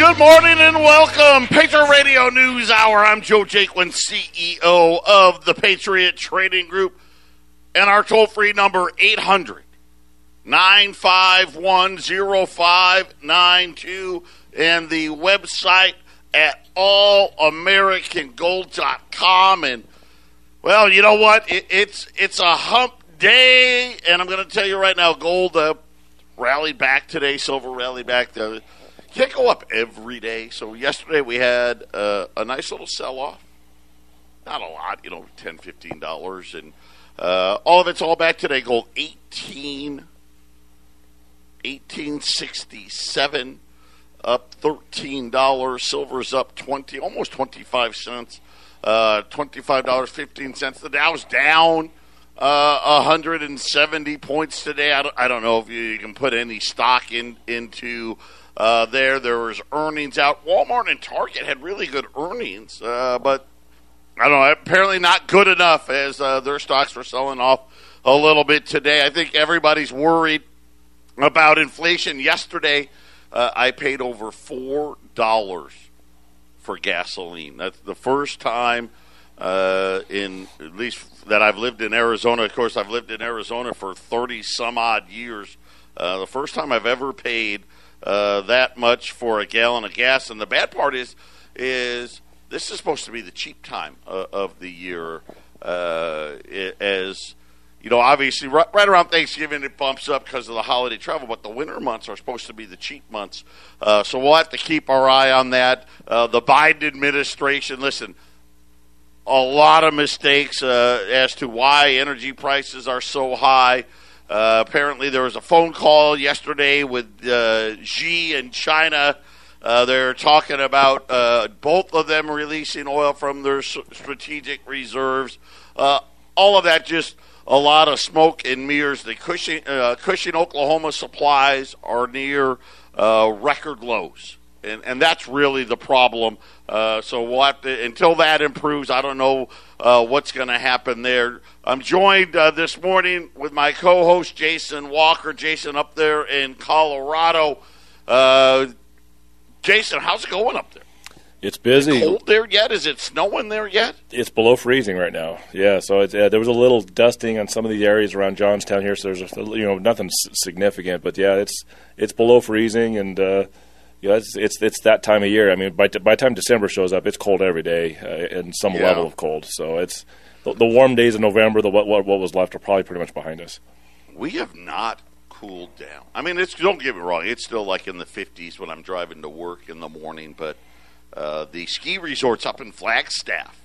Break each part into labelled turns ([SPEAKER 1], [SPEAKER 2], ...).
[SPEAKER 1] Good morning and welcome. Patriot Radio News Hour. I'm Joe Jaquin, CEO of the Patriot Trading Group. And our toll free number 800 951 0592. And the website at allamericangold.com. And, well, you know what? It, it's, it's a hump day. And I'm going to tell you right now, gold uh, rallied back today, silver rallied back. The, can't go up every day. So yesterday we had uh, a nice little sell off. Not a lot, you know, ten, fifteen dollars, and uh, all of it's all back today. Gold eighteen, eighteen sixty seven, up thirteen dollars. Silver's up twenty, almost twenty five cents. Uh, twenty five dollars fifteen cents. The Dow's down uh, 170 points today. I don't, I don't know if you, you can put any stock in into uh, there. There was earnings out. Walmart and Target had really good earnings, uh, but I don't know. Apparently not good enough as uh, their stocks were selling off a little bit today. I think everybody's worried about inflation. Yesterday, uh, I paid over four dollars for gasoline. That's the first time uh, in at least that I've lived in Arizona. Of course, I've lived in Arizona for thirty some odd years. Uh, the first time I've ever paid uh, that much for a gallon of gas. And the bad part is, is this is supposed to be the cheap time uh, of the year. Uh, as you know, obviously, right, right, around Thanksgiving it bumps up because of the holiday travel, but the winter months are supposed to be the cheap months. Uh, so we'll have to keep our eye on that. Uh, the Biden administration, listen, a lot of mistakes uh, as to why energy prices are so high. Uh, apparently, there was a phone call yesterday with uh, Xi in China. Uh, they're talking about uh, both of them releasing oil from their strategic reserves. Uh, all of that just a lot of smoke and mirrors. The Cushing, Cushing Oklahoma supplies are near record lows and and that's really the problem. Uh, so we'll have to until that improves. I don't know uh, what's going to happen there. I'm joined uh, this morning with my co-host Jason Walker. Jason up there in Colorado. Uh, Jason, how's it going up there?
[SPEAKER 2] It's busy.
[SPEAKER 1] Is it cold there yet? Is it snowing there yet?
[SPEAKER 2] It's below freezing right now. Yeah, so uh, there was a little dusting on some of the areas around Johnstown here. So there's a, you know nothing significant, but yeah, it's it's below freezing and uh, you know, it's, it's it's that time of year. I mean, by by the time December shows up, it's cold every day uh, and some yeah. level of cold. So it's the, the, warm days of November. The what, what what was left are probably pretty much behind us.
[SPEAKER 1] We have not cooled down. I mean, it's don't get me wrong. It's still like in the 50s when I'm driving to work in the morning, but uh, the ski resorts up in Flagstaff.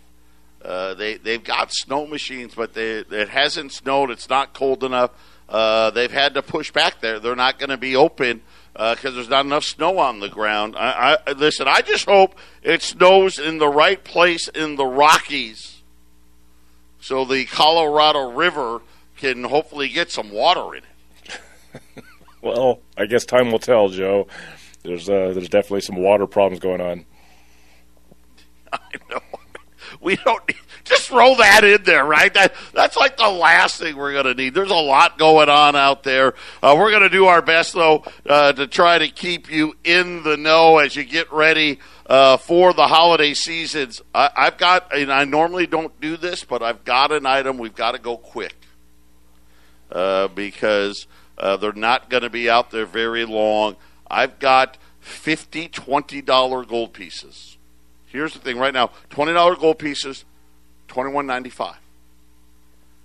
[SPEAKER 1] Uh, they they've got snow machines, but they, it hasn't snowed. It's not cold enough. Uh, they've had to push back there. They're not going to be open because uh, there's not enough snow on the ground. I, I, listen. I just hope it snows in the right place in the Rockies, so the Colorado River can hopefully get some water in
[SPEAKER 2] it. well, I guess time will tell, Joe. There's uh, there's definitely some water problems going on.
[SPEAKER 1] I know. We don't need, just throw that in there, right? That that's like the last thing we're going to need. There's a lot going on out there. Uh, we're going to do our best though uh, to try to keep you in the know as you get ready uh, for the holiday seasons. I, I've got, and I normally don't do this, but I've got an item. We've got to go quick uh, because uh, they're not going to be out there very long. I've got 50 $20 gold pieces. Here's the thing right now $20 gold pieces, twenty one ninety five.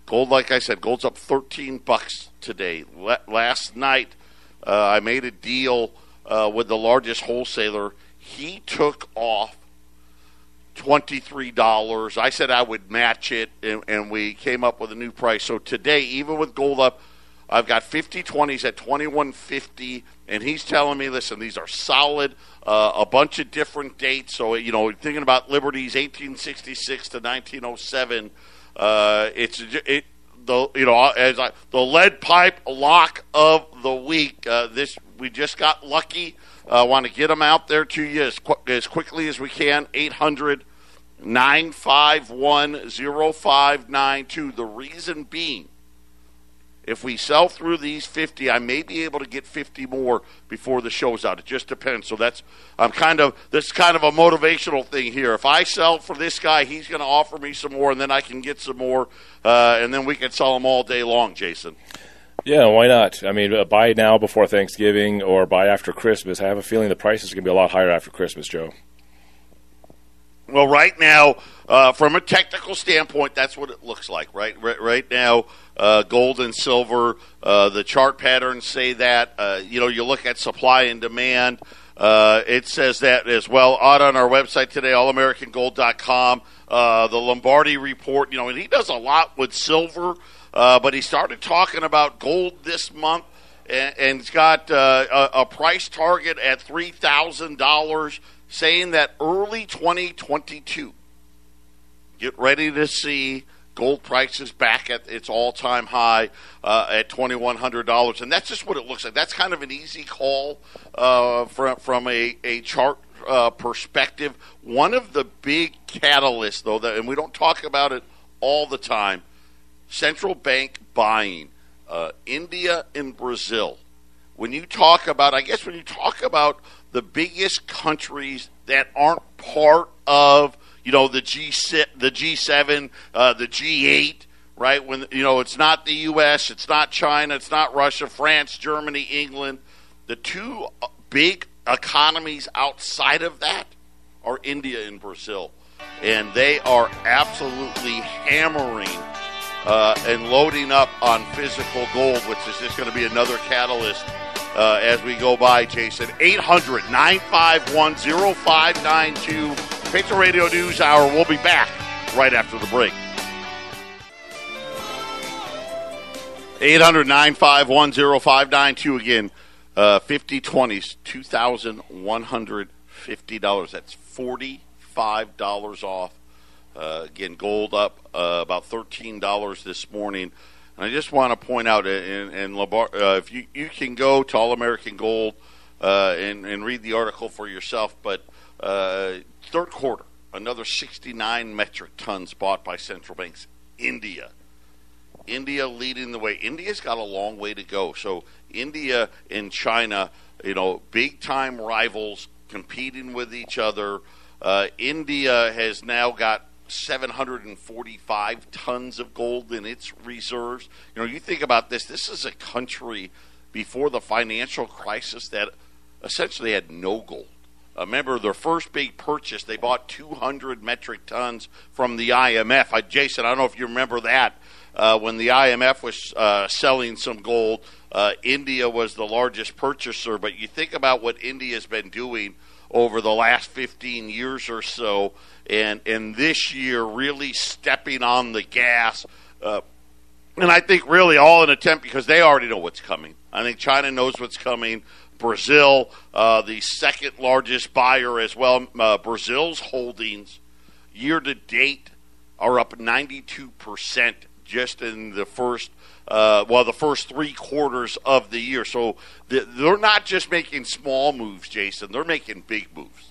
[SPEAKER 1] Gold, like I said, gold's up 13 bucks today. last night, uh, I made a deal uh, with the largest wholesaler. He took off $23. I said I would match it, and, and we came up with a new price. So today, even with gold up I've got 50 20s at 2150, and he's telling me, listen, these are solid, uh, a bunch of different dates. So, you know, thinking about Liberty's 1866 to 1907, uh, it's it, the you know as I, the lead pipe lock of the week. Uh, this we just got lucky. I want to get them out there to you as, qu- as quickly as we can. 800 951 0592. The reason being if we sell through these 50, I may be able to get 50 more before the show's out. It just depends. So that's I'm kind of this kind of a motivational thing here. If I sell for this guy, he's going to offer me some more, and then I can get some more, uh, and then we can sell them all day long, Jason.
[SPEAKER 2] Yeah, why not? I mean, uh, buy now before Thanksgiving or buy after Christmas. I have a feeling the prices are going to be a lot higher after Christmas, Joe.
[SPEAKER 1] Well, right now, uh, from a technical standpoint, that's what it looks like. Right, right, right now, uh, gold and silver. Uh, the chart patterns say that. Uh, you know, you look at supply and demand. Uh, it says that as well. Out on our website today, allamericangold.com. Uh, the Lombardi report. You know, and he does a lot with silver, but he started talking about gold this month and, it's got uh, a, a, price target at three thousand dollars saying that early 2022, get ready to see gold prices back at its all-time high uh, at $2,100, and that's just what it looks like. That's kind of an easy call uh, from from a, a chart uh, perspective. One of the big catalysts, though, that and we don't talk about it all the time, central bank buying, uh, India and Brazil. When you talk about, I guess, when you talk about the biggest countries that aren't part of you know the G the G7, uh, the G8, right? When you know it's not the U.S., it's not China, it's not Russia, France, Germany, England. The two big economies outside of that are India and Brazil, and they are absolutely hammering uh, and loading up on physical gold, which is just going to be another catalyst uh, as we go by, Jason. 800 951 0592. Patriot Radio News Hour. We'll be back right after the break. 800 951 0592 again. Uh, 50 20s, $2,150. That's $45 off. Uh, again, gold up uh, about $13 this morning. I just want to point out, and, and uh, if you, you can go to All American Gold uh, and, and read the article for yourself, but uh, third quarter, another 69 metric tons bought by central banks. India. India leading the way. India's got a long way to go. So India and China, you know, big time rivals competing with each other. Uh, India has now got 745 tons of gold in its reserves. You know, you think about this, this is a country before the financial crisis that essentially had no gold. Uh, remember their first big purchase, they bought 200 metric tons from the IMF. I, Jason, I don't know if you remember that. Uh, when the IMF was uh, selling some gold, uh, India was the largest purchaser. But you think about what India's been doing over the last 15 years or so and and this year really stepping on the gas. Uh, and I think really all an attempt because they already know what's coming. I think China knows what's coming. Brazil, uh, the second largest buyer as well. Uh, Brazil's holdings year to date are up 92% just in the first, uh, well, the first three quarters of the year. So they're not just making small moves, Jason. They're making big moves.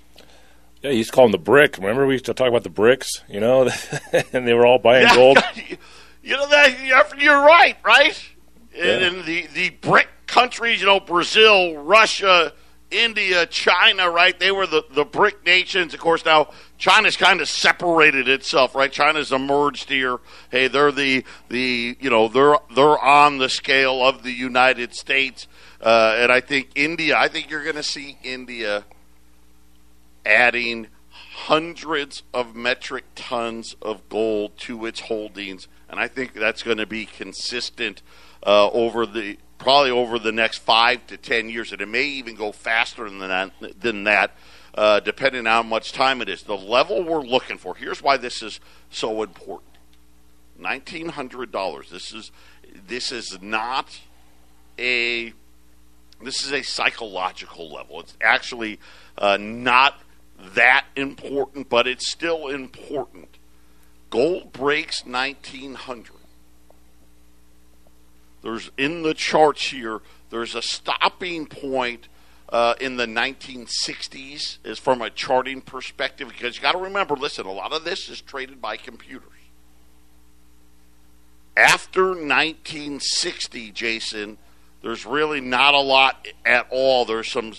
[SPEAKER 2] Yeah, he used to call them the brick. Remember we used to talk about the BRICS, you know, and they were all buying yeah, gold.
[SPEAKER 1] You know that you're right, right? Yeah. And, the the brick countries, you know, Brazil, Russia, India, China, right? They were the the brick nations. Of course, now China's kind of separated itself, right? China's emerged here. Hey, they're the the you know they're they're on the scale of the United States, uh, and I think India. I think you're going to see India adding hundreds of metric tons of gold to its holdings, and I think that's going to be consistent uh, over the probably over the next five to ten years, and it may even go faster than that. Than that uh, depending on how much time it is. The level we're looking for. Here's why this is so important. Nineteen hundred dollars. This is this is not a this is a psychological level. It's actually uh, not that important, but it's still important. Gold breaks 1900. There's in the charts here, there's a stopping point uh, in the 1960s is from a charting perspective because you got to remember listen, a lot of this is traded by computers. after 1960, Jason, there's really not a lot at all. There's some,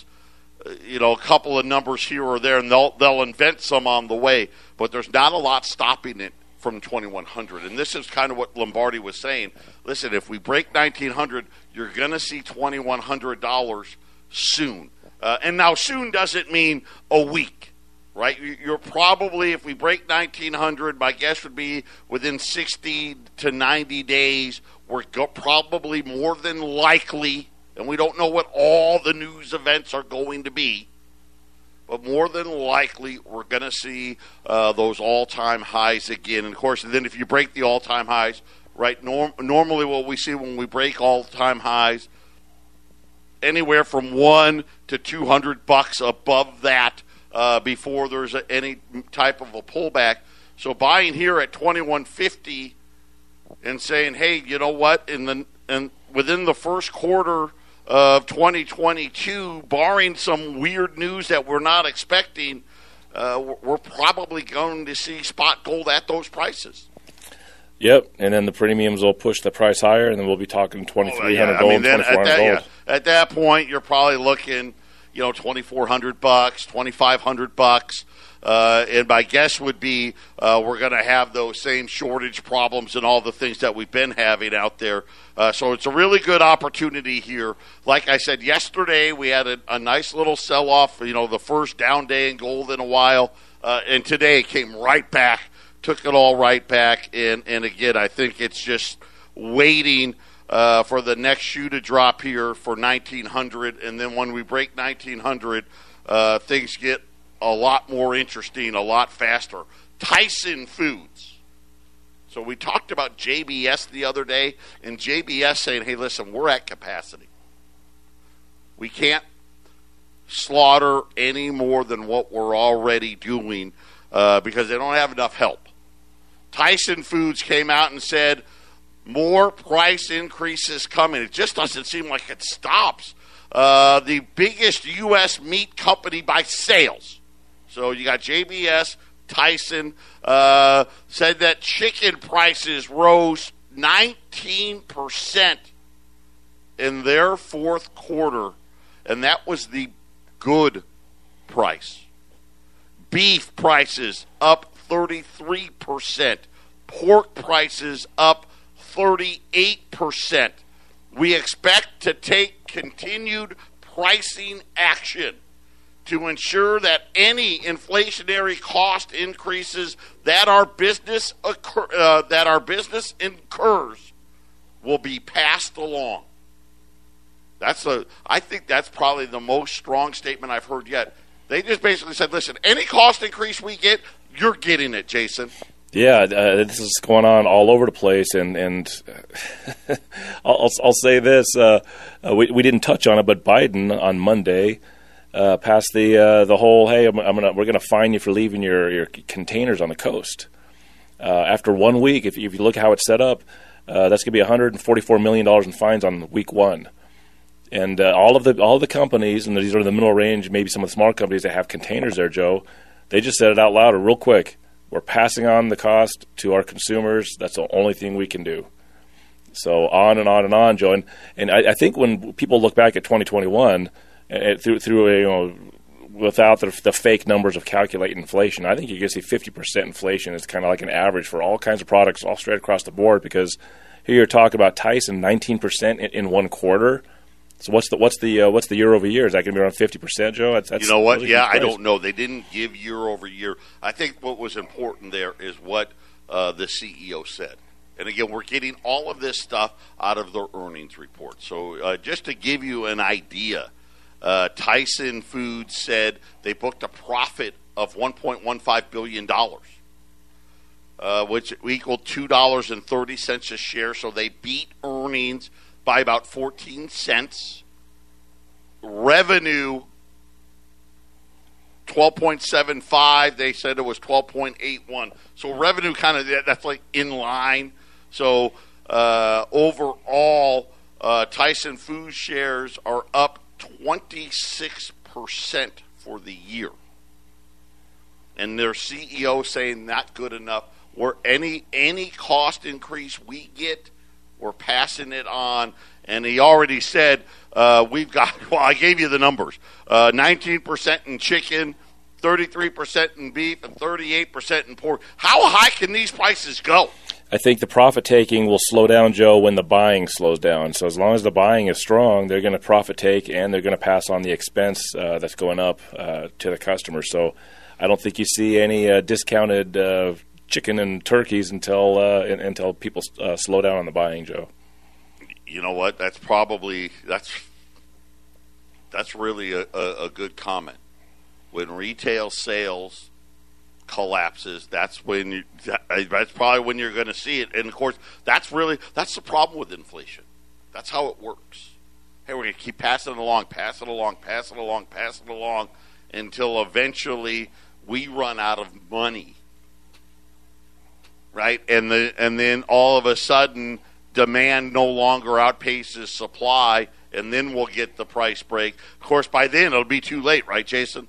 [SPEAKER 1] you know, a couple of numbers here or there, and they'll they'll invent some on the way. But there's not a lot stopping it from 2100. And this is kind of what Lombardi was saying. Listen, if we break 1900, you're going to see $2100 soon. Uh, and now soon doesn't mean a week, right? You're probably, if we break 1900, my guess would be within 60 to 90 days. We're go- probably more than likely, and we don't know what all the news events are going to be, but more than likely we're going to see uh, those all-time highs again. And of course, then if you break the all-time highs, right? Norm- normally, what we see when we break all-time highs, anywhere from one to two hundred bucks above that uh, before there's a, any type of a pullback. So buying here at twenty-one fifty and saying, "Hey, you know what?" In the and within the first quarter of 2022, barring some weird news that we're not expecting, uh, we're probably going to see spot gold at those prices.
[SPEAKER 2] Yep, and then the premiums will push the price higher, and then we'll be talking twenty three hundred
[SPEAKER 1] oh, yeah.
[SPEAKER 2] gold, I mean, twenty four hundred gold.
[SPEAKER 1] Yeah, at that point, you're probably looking, you know, twenty four hundred bucks, twenty five hundred bucks. Uh, and my guess would be uh, we're going to have those same shortage problems and all the things that we've been having out there. Uh, so it's a really good opportunity here. Like I said yesterday, we had a, a nice little sell off. You know, the first down day in gold in a while, uh, and today came right back, took it all right back. And and again, I think it's just waiting. Uh, for the next shoe to drop here for 1900, and then when we break 1900, uh, things get a lot more interesting, a lot faster. Tyson Foods. So we talked about JBS the other day, and JBS saying, hey, listen, we're at capacity. We can't slaughter any more than what we're already doing uh, because they don't have enough help. Tyson Foods came out and said, more price increases coming. It just doesn't seem like it stops. Uh, the biggest U.S. meat company by sales so you got JBS, Tyson uh, said that chicken prices rose 19% in their fourth quarter, and that was the good price. Beef prices up 33%, pork prices up 38%. We expect to take continued pricing action to ensure that any inflationary cost increases that our business occur, uh, that our business incurs will be passed along. That's a I think that's probably the most strong statement I've heard yet. They just basically said, "Listen, any cost increase we get, you're getting it, Jason."
[SPEAKER 2] Yeah, uh, this is going on all over the place, and and I'll, I'll say this: uh, uh, we we didn't touch on it, but Biden on Monday uh, past the uh, the whole hey I'm, I'm, gonna we're gonna fine you for leaving your your containers on the coast. Uh, after one week, if, if you look how it's set up, that's gonna be 144 million dollars in fines on week one. And uh, all of the all of the companies, and these are the middle range, maybe some of the small companies that have containers there, Joe. They just said it out loud, or real quick. We're passing on the cost to our consumers. That's the only thing we can do. So on and on and on, Joe. And, and I, I think when people look back at 2021 through through a, you know without the, the fake numbers of calculating inflation. I think you can see 50% inflation is kind of like an average for all kinds of products all straight across the board because here you're talking about Tyson 19% in, in one quarter. So what's the what's the uh, what's the year over year? Is that going to be around fifty percent, Joe? That's,
[SPEAKER 1] that's you know what? Yeah, I don't know. They didn't give year over year. I think what was important there is what uh, the CEO said. And again, we're getting all of this stuff out of their earnings report. So uh, just to give you an idea, uh, Tyson Foods said they booked a profit of $1.15 billion, uh, which equaled $2.30 a share. So they beat earnings by about 14 cents. Revenue 12.75. They said it was 12.81. So revenue kind of that's like in line. So uh, overall, uh, Tyson Foods shares are up 26% for the year. And their CEO saying not good enough. where any any cost increase we get, we're passing it on. And he already said uh, we've got. Well, I gave you the numbers: uh, nineteen percent in chicken, thirty-three percent in beef, and thirty-eight percent in pork. How high can these prices go?
[SPEAKER 2] I think the profit taking will slow down, Joe, when the buying slows down. So as long as the buying is strong, they're going to profit take and they're going to pass on the expense uh, that's going up uh, to the customer. So I don't think you see any uh, discounted uh, chicken and turkeys until uh, until people uh, slow down on the buying, Joe.
[SPEAKER 1] You know what? That's probably that's that's really a, a, a good comment. When retail sales collapses, that's when you, that, that's probably when you're going to see it. And of course, that's really that's the problem with inflation. That's how it works. Hey, we're going to keep passing it along, pass it along, pass it along, pass it along, until eventually we run out of money. Right, and the and then all of a sudden, demand no longer outpaces supply, and then we'll get the price break. Of course, by then it'll be too late, right, Jason?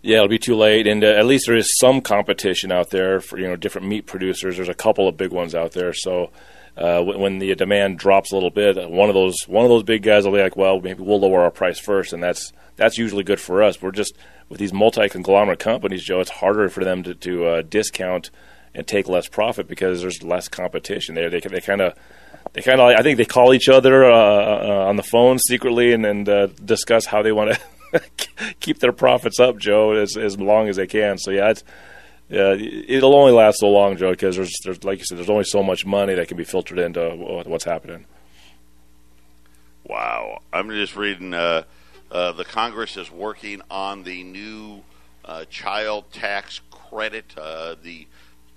[SPEAKER 2] Yeah, it'll be too late, and uh, at least there is some competition out there for you know different meat producers. There's a couple of big ones out there, so. Uh, when the demand drops a little bit, one of those one of those big guys will be like, "Well, maybe we'll lower our price first, and that's that's usually good for us. We're just with these multi conglomerate companies, Joe. It's harder for them to, to uh, discount and take less profit because there's less competition. there. they they kind of they kind of I think they call each other uh, uh, on the phone secretly and, and uh, discuss how they want to keep their profits up, Joe, as as long as they can. So yeah, yeah, it'll only last so long, Joe, because there's there's like you said, there's only so much money that can be filtered into what's happening.
[SPEAKER 1] Wow, I'm just reading. Uh, uh, the Congress is working on the new uh, child tax credit, uh, the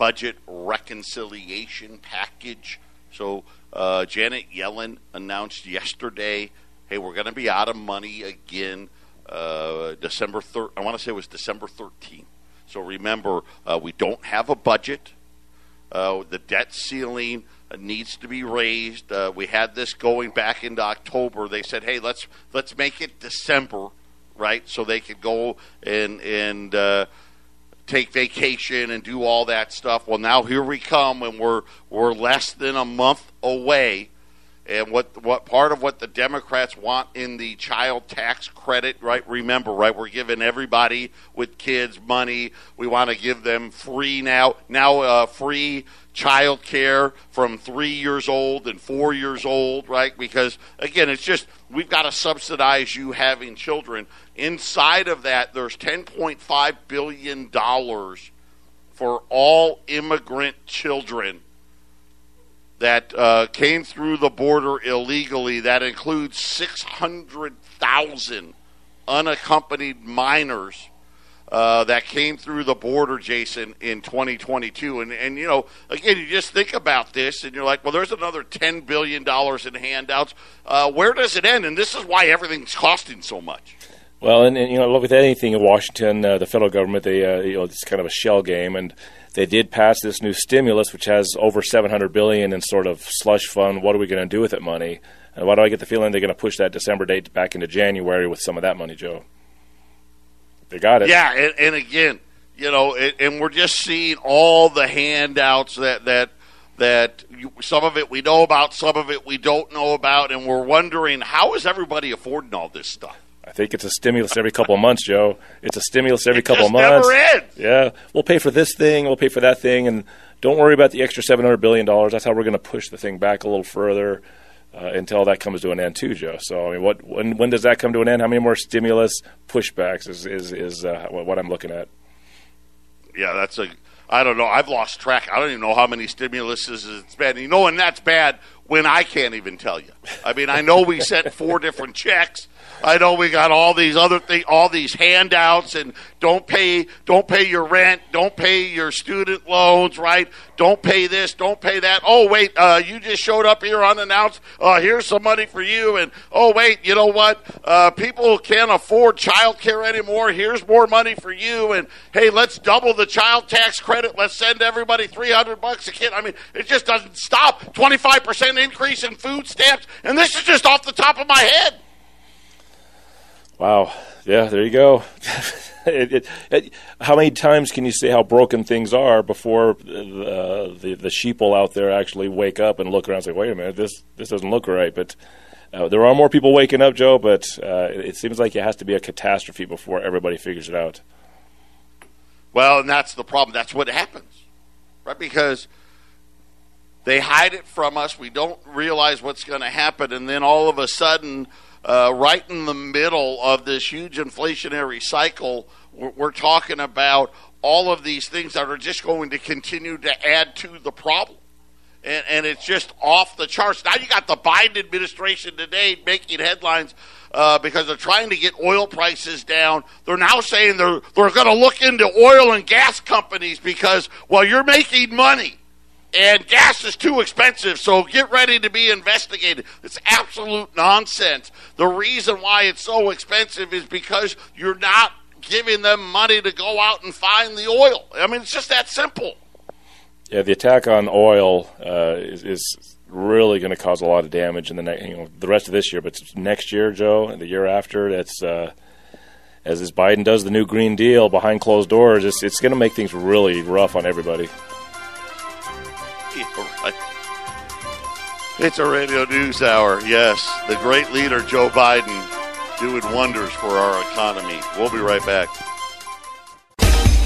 [SPEAKER 1] budget reconciliation package. So uh, Janet Yellen announced yesterday, "Hey, we're going to be out of money again." uh, December third. I want to say it was December 13th. So remember, uh, we don't have a budget. Uh, the debt ceiling needs to be raised. Uh, we had this going back into October. They said, "Hey, let's let's make it December, right? So they could go and and uh, take vacation and do all that stuff." Well, now here we come, and we're we're less than a month away and what what part of what the Democrats want in the child tax credit, right? Remember, right? We're giving everybody with kids money. We want to give them free now now uh, free child care from three years old and four years old, right? Because again, it's just we've got to subsidize you having children. Inside of that, there's 10.5 billion dollars for all immigrant children that uh, came through the border illegally. That includes 600,000 unaccompanied minors uh, that came through the border, Jason, in 2022. And, and, you know, again, you just think about this and you're like, well, there's another $10 billion in handouts. Uh, where does it end? And this is why everything's costing so much.
[SPEAKER 2] Well, and, and you know, look with anything in Washington, uh, the federal government, they, uh, you know, it's kind of a shell game. And they did pass this new stimulus, which has over 700 billion in sort of slush fund. What are we going to do with that money? And why do I get the feeling they're going to push that December date back into January with some of that money, Joe? They got it.
[SPEAKER 1] Yeah, and, and again, you know, and, and we're just seeing all the handouts that that that you, some of it we know about, some of it we don't know about, and we're wondering how is everybody affording all this stuff?
[SPEAKER 2] I think it's a stimulus every couple of months, Joe. It's a stimulus every
[SPEAKER 1] it
[SPEAKER 2] couple
[SPEAKER 1] of
[SPEAKER 2] months. Yeah, we'll pay for this thing, we'll pay for that thing, and don't worry about the extra seven hundred billion dollars. That's how we're going to push the thing back a little further uh, until that comes to an end, too, Joe. So, I mean, what when when does that come to an end? How many more stimulus pushbacks is is is uh, what I'm looking at?
[SPEAKER 1] Yeah, that's a. I don't know. I've lost track. I don't even know how many stimuluses it's been. You know, and that's bad when I can't even tell you. I mean, I know we sent four different checks I know we got all these other things, all these handouts, and don't pay, don't pay your rent, don't pay your student loans, right? Don't pay this, don't pay that. Oh wait, uh, you just showed up here unannounced. Uh, here's some money for you, and oh wait, you know what? Uh, people can't afford child care anymore. Here's more money for you, and hey, let's double the child tax credit. Let's send everybody three hundred bucks a kid. I mean, it just doesn't stop. Twenty five percent increase in food stamps, and this is just off the top of my head.
[SPEAKER 2] Wow. yeah, there you go. it, it, it, how many times can you say how broken things are before the, the the sheeple out there actually wake up and look around and say, "Wait a minute, this this doesn't look right." But uh, there are more people waking up, Joe. But uh, it seems like it has to be a catastrophe before everybody figures it out.
[SPEAKER 1] Well, and that's the problem. That's what happens, right? Because they hide it from us. We don't realize what's going to happen, and then all of a sudden uh, right in the middle of this huge inflationary cycle, we're, we're talking about all of these things that are just going to continue to add to the problem. And, and, it's just off the charts. Now you got the Biden administration today making headlines uh, because they're trying to get oil prices down. They're now saying they're they're going to look into oil and gas companies because well you're making money and gas is too expensive, so get ready to be investigated. It's absolute nonsense. The reason why it's so expensive is because you're not giving them money to go out and find the oil. I mean, it's just that simple.
[SPEAKER 2] Yeah, the attack on oil uh, is, is, really going to cause a lot of damage in the ne- you know the rest of this year, but next year, Joe, and the year after, that's. Uh, as Biden does the new Green Deal behind closed doors, it's, it's going to make things really rough on everybody.
[SPEAKER 1] It's a radio news hour. Yes, the great leader, Joe Biden, doing wonders for our economy. We'll be right back.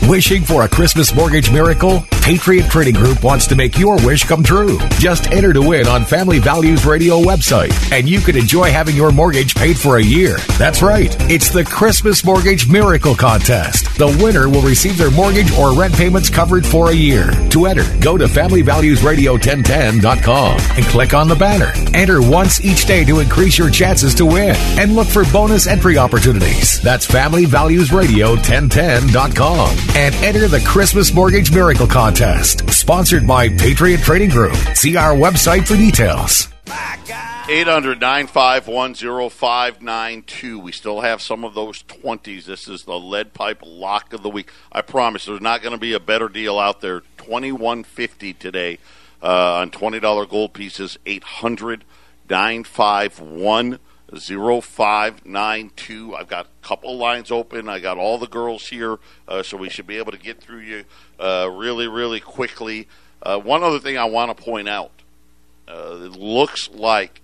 [SPEAKER 3] Wishing for a Christmas mortgage miracle? Patriot Trading Group wants to make your wish come true. Just enter to win on Family Values Radio website, and you could enjoy having your mortgage paid for a year. That's right. It's the Christmas Mortgage Miracle Contest. The winner will receive their mortgage or rent payments covered for a year. To enter, go to FamilyValuesRadio1010.com and click on the banner. Enter once each day to increase your chances to win, and look for bonus entry opportunities. That's FamilyValuesRadio1010.com and enter the Christmas Mortgage Miracle Contest, sponsored by Patriot Trading Group. See our website for details.
[SPEAKER 1] 800 951 0592. We still have some of those 20s. This is the lead pipe lock of the week. I promise there's not going to be a better deal out there. 2150 today uh, on $20 gold pieces. 800 951 0592. I've got a couple lines open. I got all the girls here, uh, so we should be able to get through you uh, really, really quickly. Uh, one other thing I want to point out uh, it looks like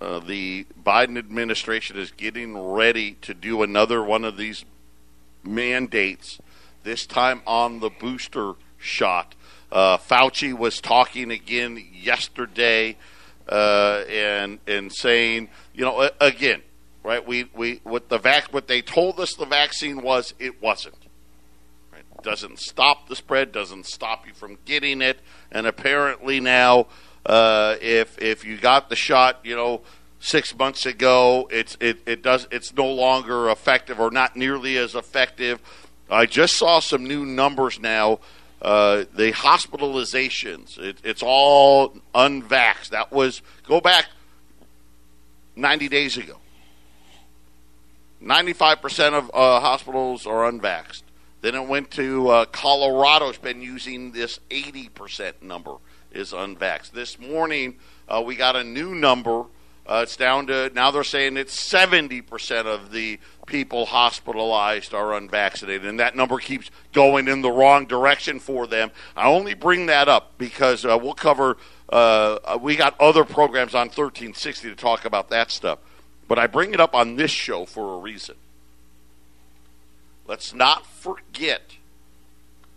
[SPEAKER 1] uh, the Biden administration is getting ready to do another one of these mandates, this time on the booster shot. Uh, Fauci was talking again yesterday and and saying, you know, again, right? We we what the vac what they told us the vaccine was, it wasn't. Right? Doesn't stop the spread, doesn't stop you from getting it, and apparently now, uh, if if you got the shot, you know. Six months ago, it's it, it does it's no longer effective or not nearly as effective. I just saw some new numbers now uh, the hospitalizations, it, it's all unvaxxed. That was, go back 90 days ago. 95% of uh, hospitals are unvaxxed. Then it went to uh, Colorado's been using this 80% number is unvaxxed. This morning, uh, we got a new number. Uh, it's down to now they're saying it's 70% of the people hospitalized are unvaccinated, and that number keeps going in the wrong direction for them. I only bring that up because uh, we'll cover. Uh, we got other programs on 1360 to talk about that stuff, but I bring it up on this show for a reason. Let's not forget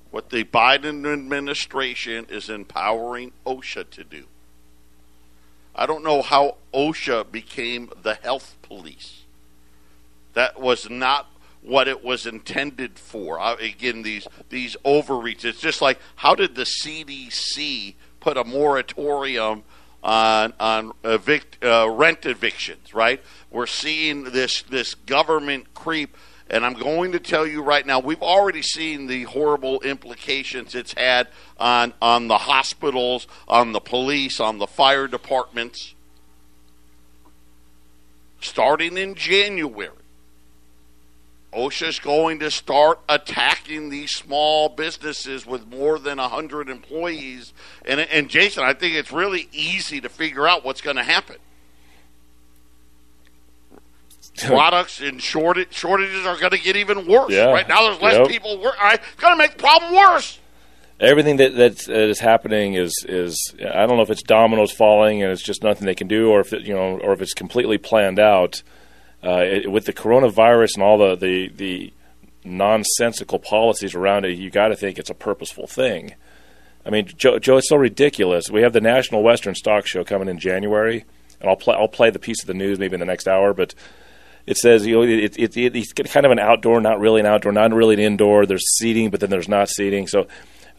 [SPEAKER 1] what the Biden administration is empowering OSHA to do. I don't know how OSHA became the health police. That was not what it was intended for. Uh, again, these these overreach. It's just like how did the CDC put a moratorium on on evict, uh, rent evictions? Right. We're seeing this this government creep. And I'm going to tell you right now, we've already seen the horrible implications it's had on, on the hospitals, on the police, on the fire departments. Starting in January, OSHA's going to start attacking these small businesses with more than 100 employees. And, and Jason, I think it's really easy to figure out what's going to happen. products and shortage, shortages are going to get even worse.
[SPEAKER 2] Yeah.
[SPEAKER 1] Right now, there's less
[SPEAKER 2] Yep.
[SPEAKER 1] people. Wor- all right, it's going to make the problem worse.
[SPEAKER 2] everything that that's, that is happening is is I don't know if it's dominoes falling and it's just nothing they can do, or if it, you know, or if it's completely planned out. Uh, it, with the coronavirus and all the the, the nonsensical policies around it, you got to think it's a purposeful thing. I mean, Joe, Joe, it's so ridiculous. We have the National Western Stock Show coming in January, and I'll play I'll play the piece of the news maybe in the next hour, but. It says you know it, it, it, it's kind of an outdoor, not really an outdoor, not really an indoor. There's seating, but then there's not seating. So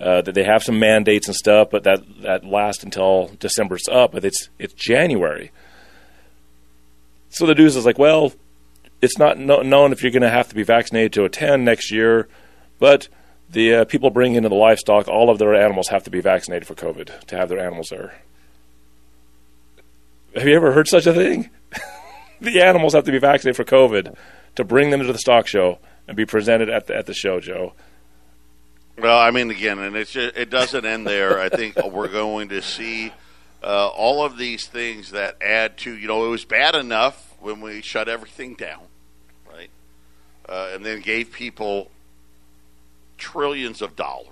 [SPEAKER 2] uh, they have some mandates and stuff, but that that lasts until December's up. But it's it's January. So the news is like, well, it's not no, known if you're going to have to be vaccinated to attend next year, but the uh, people bringing into the livestock, all of their animals have to be vaccinated for COVID to have their animals there. Have you ever heard such a thing? the animals have to be vaccinated for COVID to bring them to the stock show and be presented at the, at the show, Joe.
[SPEAKER 1] Well, I mean, again, and it's just, it doesn't end there. I think we're going to see uh, all of these things that add to. You know, it was bad enough when we shut everything down, right, uh, and then gave people trillions of dollars,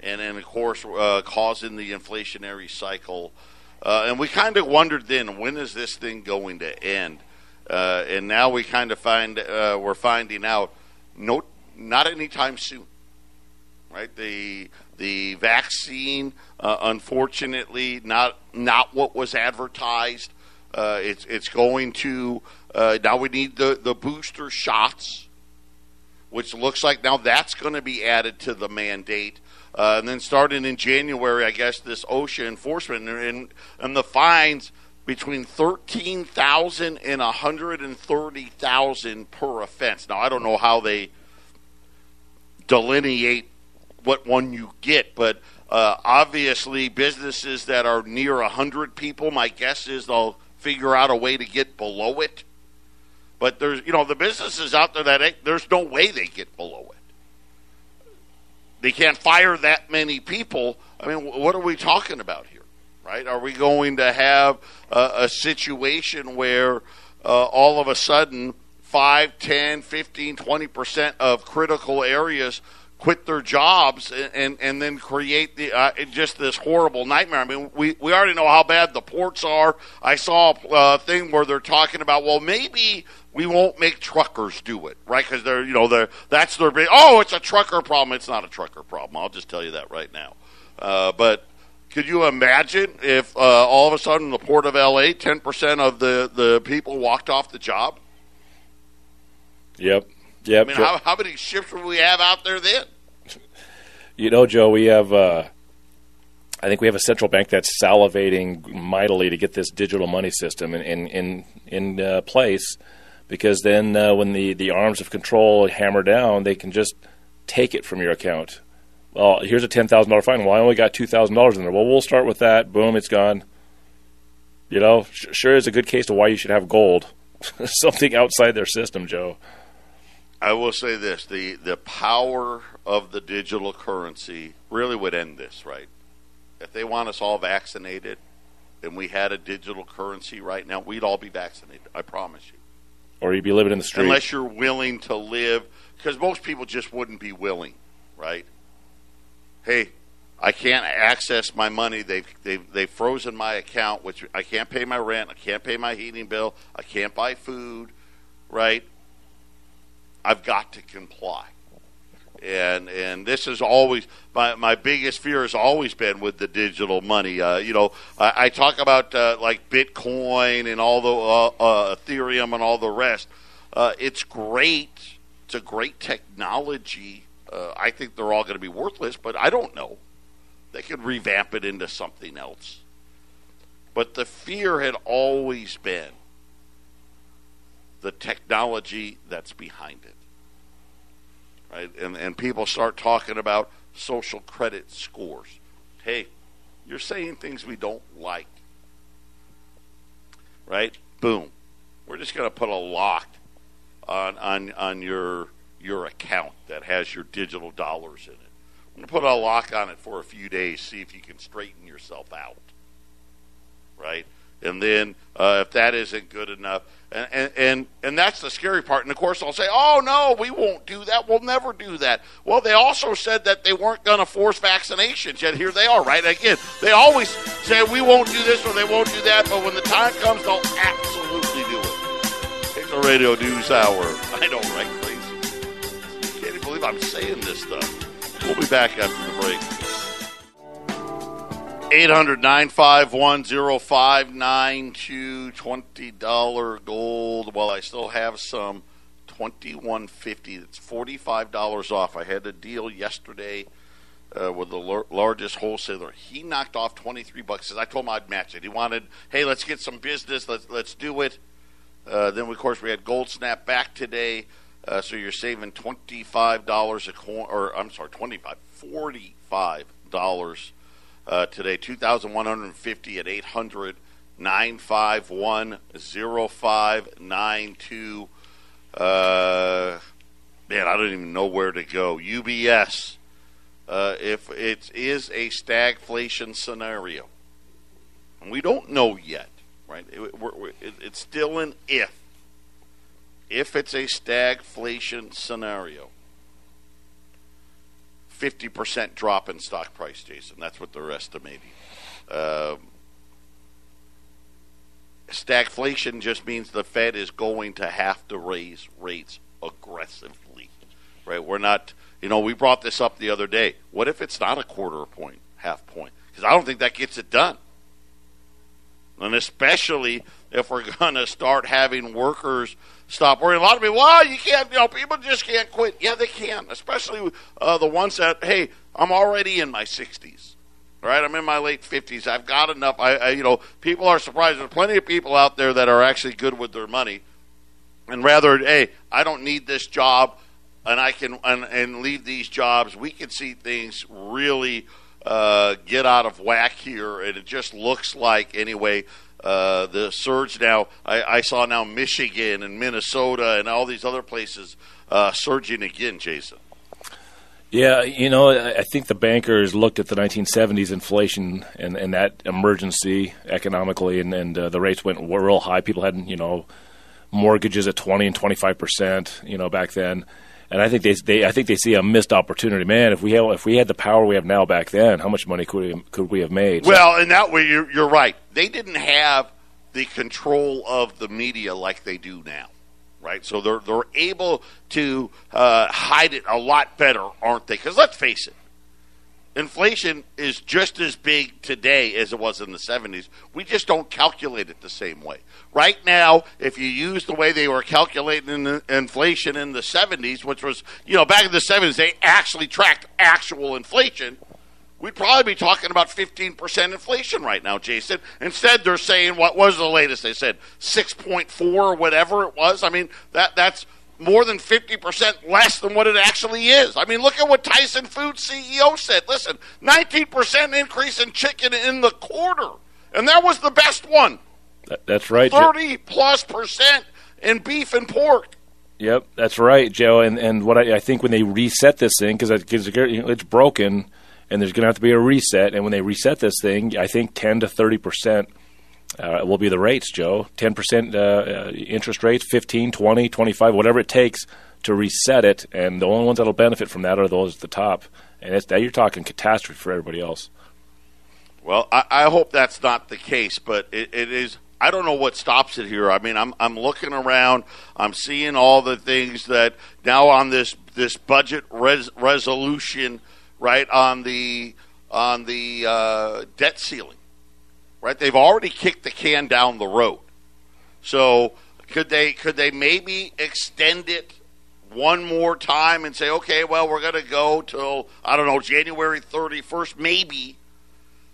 [SPEAKER 1] and then of course uh, causing the inflationary cycle. Uh, and we kind of wondered then, when is this thing going to end? Uh, and now we kind of find uh, we're finding out, no, not anytime soon right? The the vaccine, uh, unfortunately, not not what was advertised. Uh, it's it's going to uh, now we need the the booster shots, which looks like now that's going to be added to the mandate. Uh, and then starting in January, I guess this OSHA enforcement and and the fines between thirteen thousand and a hundred and thirty thousand per offense. Now I don't know how they delineate what one you get, but uh, obviously businesses that are near a hundred people, my guess is they'll figure out a way to get below it. But there's, you know, the businesses out there that there's no way they get below it. They can't fire that many people. I mean, what are we talking about here, right? Are we going to have a, a situation where uh, all of a sudden 5, 10, 15, 20% of critical areas quit their jobs and, and, and then create the uh, just this horrible nightmare. I mean, we, we already know how bad the ports are. I saw a uh, thing where they're talking about, well, maybe we won't make truckers do it, right? Because they're, you know, they're that's their big. Oh, it's a trucker problem. It's not a trucker problem. I'll just tell you that right now. Uh, but could you imagine if uh, all of a sudden the port of LA, ten percent of the the people walked off the job?
[SPEAKER 2] Yep. Yep.
[SPEAKER 1] I mean, how, how many ships would we have out there then?
[SPEAKER 2] You know, Joe, we have. Uh, I think we have a central bank that's salivating mightily to get this digital money system in in in, in uh, place, because then uh, when the the arms of control hammer down, they can just take it from your account. Well, here's a ten thousand dollar fine. Well, I only got two thousand dollars in there. Well, we'll start with that. Boom, it's gone. You know, sh- sure is a good case to why you should have gold, something outside their system, Joe.
[SPEAKER 1] I will say this: the the power of the digital currency really would end this, right? If they want us all vaccinated, and we had a digital currency right now, we'd all be vaccinated. I promise you.
[SPEAKER 2] Or you'd be living in the street.
[SPEAKER 1] Unless you're willing to live, because most people just wouldn't be willing, right? Hey, I can't access my money. They've they've they've frozen my account, which I can't pay my rent. I can't pay my heating bill. I can't buy food, right? I've got to comply. And and this is always my my biggest fear has always been with the digital money. Uh, you know, I, I talk about uh, like Bitcoin and all the uh, uh, Ethereum and all the rest. Uh, it's great. It's a great technology. Uh, I think they're all going to be worthless, but I don't know. They could revamp it into something else. But the fear had always been the technology that's behind it. Right? And, and people start talking about social credit scores. Hey, you're saying things we don't like. Right? Boom. We're just going to put a lock on, on, on your, your account that has your digital dollars in it. I'm going to put a lock on it for a few days, see if you can straighten yourself out. Right? And then uh, if that isn't good enough, and, and and and that's the scary part. And of course, I'll say, "Oh no, we won't do that. We'll never do that." Well, they also said that they weren't going to force vaccinations. Yet here they are, right? Again, they always say we won't do this or they won't do that, but when the time comes, they'll absolutely do it. It's the radio news hour. I know, right? Crazy. Can't even believe I'm saying this stuff. We'll be back after the break. 800 951 0592 $20 gold. Well, I still have some 2150 It's $45 off. I had a deal yesterday uh, with the largest wholesaler. He knocked off 23 bucks. I told him I'd match it. He wanted, hey, let's get some business. Let's, let's do it. Uh, then, of course, we had gold snap back today. Uh, so you're saving $25 a coin, or I'm sorry, 25 $45 uh, today. 2,150 at 800 951 0592. Uh, man, I don't even know where to go. UBS, uh, if it is a stagflation scenario, and we don't know yet, right? It, we're, we're, it, it's still an if. If it's a stagflation scenario, 50% drop in stock price, Jason. That's what they're estimating. Um, stagflation just means the Fed is going to have to raise rates aggressively, right? We're not, you know, we brought this up the other day. What if it's not a quarter point, half point? Because I don't think that gets it done. And especially if we're going to start having workers stop worrying. A lot of people, well, you can't, you know, people just can't quit. Yeah, they can, especially uh, the ones that, hey, I'm already in my 60s, right? I'm in my late 50s. I've got enough. I, I, you know, people are surprised. There's plenty of people out there that are actually good with their money, and rather, hey, I don't need this job, and I can and, and leave these jobs. We can see things really uh, get out of whack here, and it just looks like anyway uh, the surge now. I, I, saw now Michigan and Minnesota and all these other places uh, surging again, Jason.
[SPEAKER 2] Yeah, you know, I think the bankers looked at the 1970s inflation and, and that emergency economically, and, and uh, the rates went real high. People had, you know, mortgages at 20 and 25 percent, you know, back then. And I think they, they, I think they see a missed opportunity. Man, if we have, if we had the power we have now back then, how much money could we, could we have made?
[SPEAKER 1] Well, in that way, you're, you're right. They didn't have the control of the media like they do now, right? So they're they're able to uh, hide it a lot better, aren't they? Because let's face it, inflation is just as big today as it was in the 70s. We just don't calculate it the same way. Right now, if you use the way they were calculating inflation in the 70s, which was, you know, back in the 70s, they actually tracked actual inflation. We'd probably be talking about 15% inflation right now, Jason. Instead, they're saying, what was the latest? They said 6.4 or whatever it was. I mean, that that's more than 50% less than what it actually is. I mean, look at what Tyson Foods CEO said. Listen, 19% increase in chicken in the quarter. And that was the best one.
[SPEAKER 2] That's right.
[SPEAKER 1] 30 plus percent in beef and pork.
[SPEAKER 2] Yep, that's right, Joe. And and what I, I think when they reset this thing, because it's broken, and there's going to have to be a reset. And when they reset this thing, I think 10 to 30 percent uh, will be the rates, Joe. 10% uh, uh, interest rates, 15, 20, 25, whatever it takes to reset it. And the only ones that will benefit from that are those at the top. And it's, you're talking catastrophe for everybody else.
[SPEAKER 1] Well, I, I hope that's not the case, but it, it is. I don't know what stops it here. I mean, I'm I'm looking around. I'm seeing all the things that now on this this budget res- resolution, right on the on the uh, debt ceiling right? They've already kicked the can down the road. So could they could they maybe extend it one more time and say, okay, well, we're going to go till I don't know January thirty first, maybe.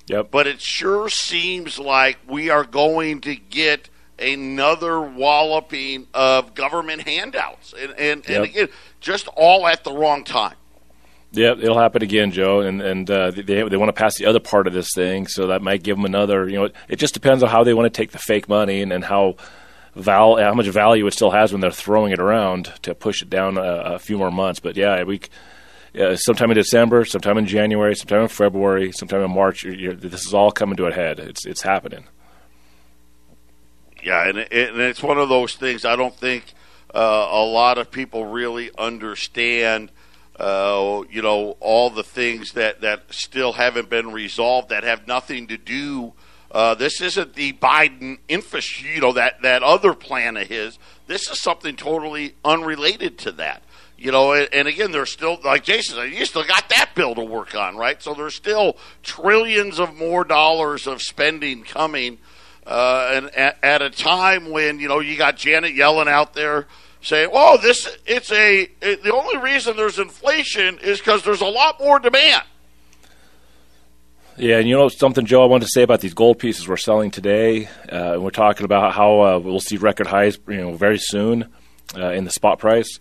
[SPEAKER 2] Yep.
[SPEAKER 1] But it sure seems like we are going to get another walloping of government handouts, and and, yep. and again, just all at the wrong time.
[SPEAKER 2] Yeah, it'll happen again, Joe, and and uh, they they want to pass the other part of this thing, so that might give them another. You know, it, it just depends on how they want to take the fake money and, and how val how much value it still has when they're throwing it around to push it down a, a few more months. But yeah, we. Uh, sometime in December, sometime in January, sometime in February, sometime in March. You're, you're, this is all coming to a head. It's it's happening.
[SPEAKER 1] Yeah, and, it, and it's one of those things. I don't think uh, a lot of people really understand. Uh, you know all the things that that still haven't been resolved that have nothing to do. Uh, this isn't the Biden infrastructure, you know that that other plan of his. This is something totally unrelated to that. You know, and, and again, there's still like Jason said, you still got that bill to work on, right? So there's still trillions of more dollars of spending coming, uh, and at, at a time when you know you got Janet Yellen out there saying, "Well, this it's a it, the only reason there's inflation is because there's a lot more demand."
[SPEAKER 2] Yeah, and you know something, Joe, I wanted to say about these gold pieces we're selling today, uh, and we're talking about how uh, we'll see record highs, you know, very soon uh, in the spot price.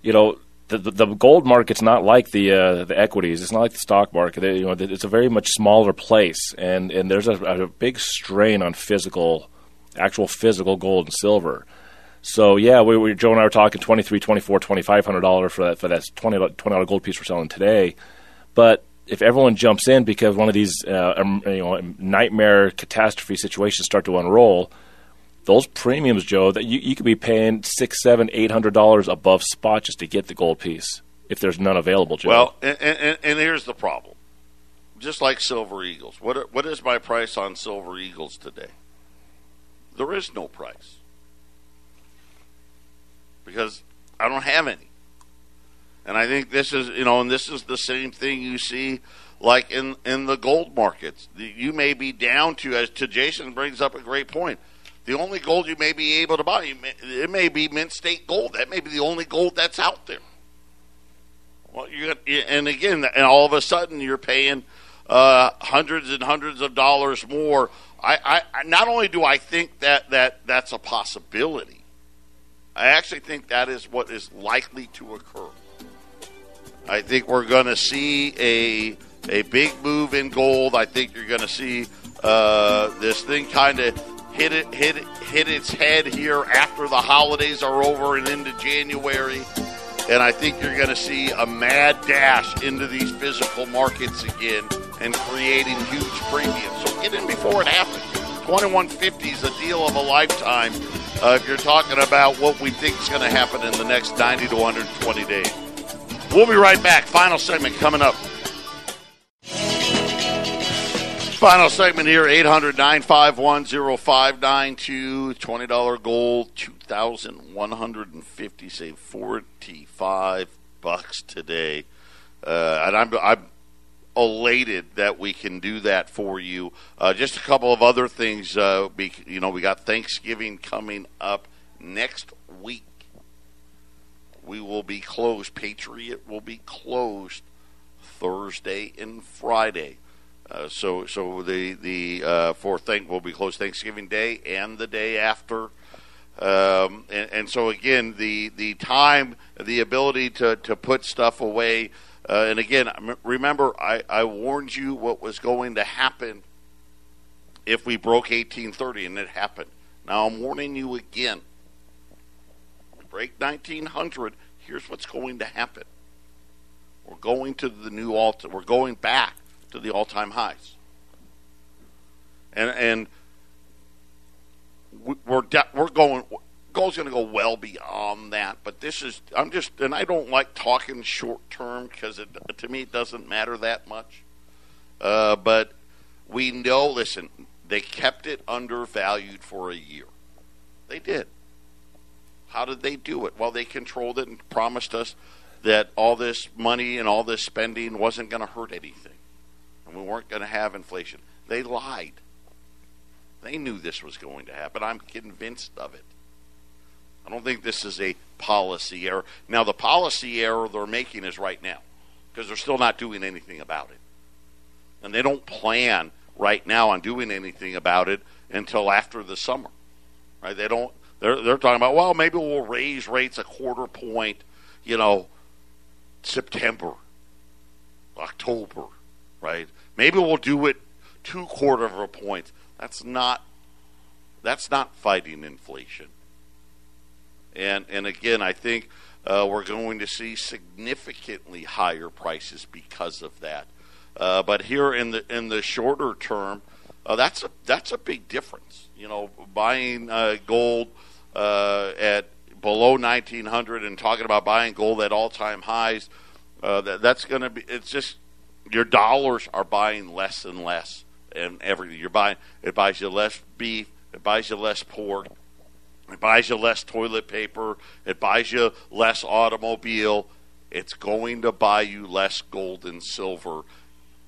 [SPEAKER 2] You know, the, the gold market's not like the uh, the equities. It's not like the stock market. They, you know, it's a very much smaller place, and and there's a, a big strain on physical, actual physical gold and silver. So yeah, we, we Joe and I were talking twenty three, twenty four, twenty five hundred dollar for that for that twenty dollar gold piece we're selling today. But if everyone jumps in because one of these uh, you know nightmare catastrophe situations start to unroll, those premiums, Joe, that you, you could be paying six, seven, eight hundred dollars above spot just to get the gold piece if there's none available, Joe.
[SPEAKER 1] Well, and, and, and here's the problem. Just like Silver Eagles, what what is my price on Silver Eagles today? There is no price because I don't have any. And I think this is, you know, and this is the same thing you see like in in the gold markets. You may be down to, as to Jason brings up a great point. The only gold you may be able to buy, it may be Mint State gold. That may be the only gold that's out there. Well, you and again, and all of a sudden you're paying uh, hundreds and hundreds of dollars more. I, I not only do I think that that that's a possibility, I actually think that is what is likely to occur. I think we're going to see a a big move in gold. I think you're going to see uh, this thing kind of hit it hit it, hit its head here after the holidays are over and into January. And I think you're going to see a mad dash into these physical markets again and creating huge premiums. So get in before it happens. 2150 is a deal of a lifetime uh, if you're talking about what we think is going to happen in the next 90 to 120 days. We'll be right back. Final segment coming up. Final segment here 800 951 0592. $20 gold, 2150 Save 45 bucks today. Uh, and I'm, I'm elated that we can do that for you. Uh, just a couple of other things. Uh, we, you know, we got Thanksgiving coming up next week. We will be closed. Patriot will be closed Thursday and Friday. Uh, so, so the the uh, for thank will be closed Thanksgiving Day and the day after. Um, and, and so again, the the time, the ability to to put stuff away uh, and again, remember, I, I warned you what was going to happen if we broke 1830, and it happened. Now I'm warning you again. Break 1900. Here's what's going to happen. We're going to the new all. We're going back to the all-time highs. And and we're we're going goal's going to go well beyond that. But this is I'm just and I don't like talking short term because to me it doesn't matter that much. Uh, but we know. Listen, they kept it undervalued for a year. They did. How did they do it? Well, they controlled it and promised us that all this money and all this spending wasn't going to hurt anything, and we weren't going to have inflation. They lied. They knew this was going to happen. I'm convinced of it. I don't think this is a policy error. Now, the policy error they're making is right now because they're still not doing anything about it. And they don't plan right now on doing anything about it until after the summer. Right? They don't they're they're talking about, well, maybe we'll raise rates a quarter point, you know, September, October, right? Maybe we'll do it two quarter of a point. That's not that's not fighting inflation. And and again, I think uh, we're going to see significantly higher prices because of that. Uh, but here in the in the shorter term, Uh, that's a that's a big difference. You know, buying uh, gold uh, at below 1900 and talking about buying gold at all time highs. Uh, that, that's going to be. It's just your dollars are buying less and less, and everything you're buying it buys you less beef, it buys you less pork, it buys you less toilet paper, it buys you less automobile. It's going to buy you less gold and silver.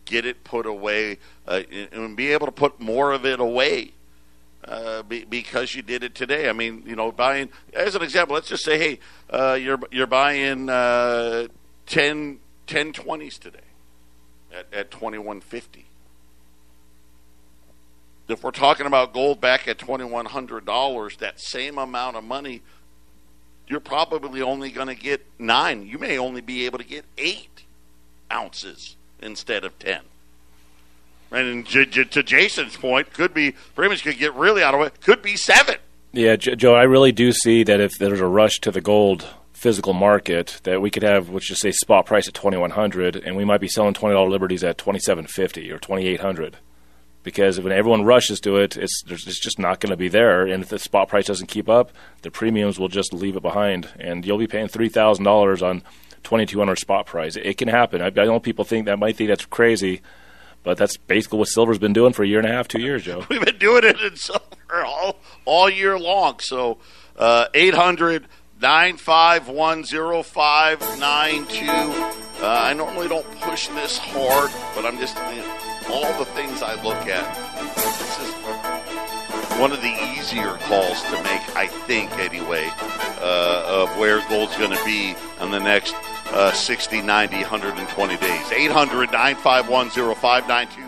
[SPEAKER 1] Get it put away uh, and be able to put more of it away. Uh, be, because you did it today. I mean, you know, buying as an example. Let's just say, hey, uh, you're you're buying uh, 10, 10 20s today at, at 2150 if we're talking about gold back at $2100 that same amount of money you're probably only going to get nine. You may only be able to get eight ounces instead of 10 and to jason's point could be pretty much could get really out of it could be seven.
[SPEAKER 2] Yeah joe i really do see that if there's a rush to the gold physical market that we could have, let's just say, spot price at twenty one hundred, and we might be selling twenty dollar liberties at twenty seven fifty or twenty eight hundred. Because when everyone rushes to it, it's it's just not going to be there, and if the spot price doesn't keep up, the premiums will just leave it behind, and you'll be paying three thousand dollars on twenty two hundred spot price. It can happen. I, I know people think that might think that's crazy, but that's basically what silver's been doing for a year and a half, two years, Joe.
[SPEAKER 1] We've been doing it in silver all all year long. So uh, eight hundred. 9510592. Uh, I normally don't push this hard, but I'm just, you know, all the things I look at, this is one of the easier calls to make, I think, anyway, uh, of where gold's going to be in the next uh, 60, 90, 120 days. 800 951 0592.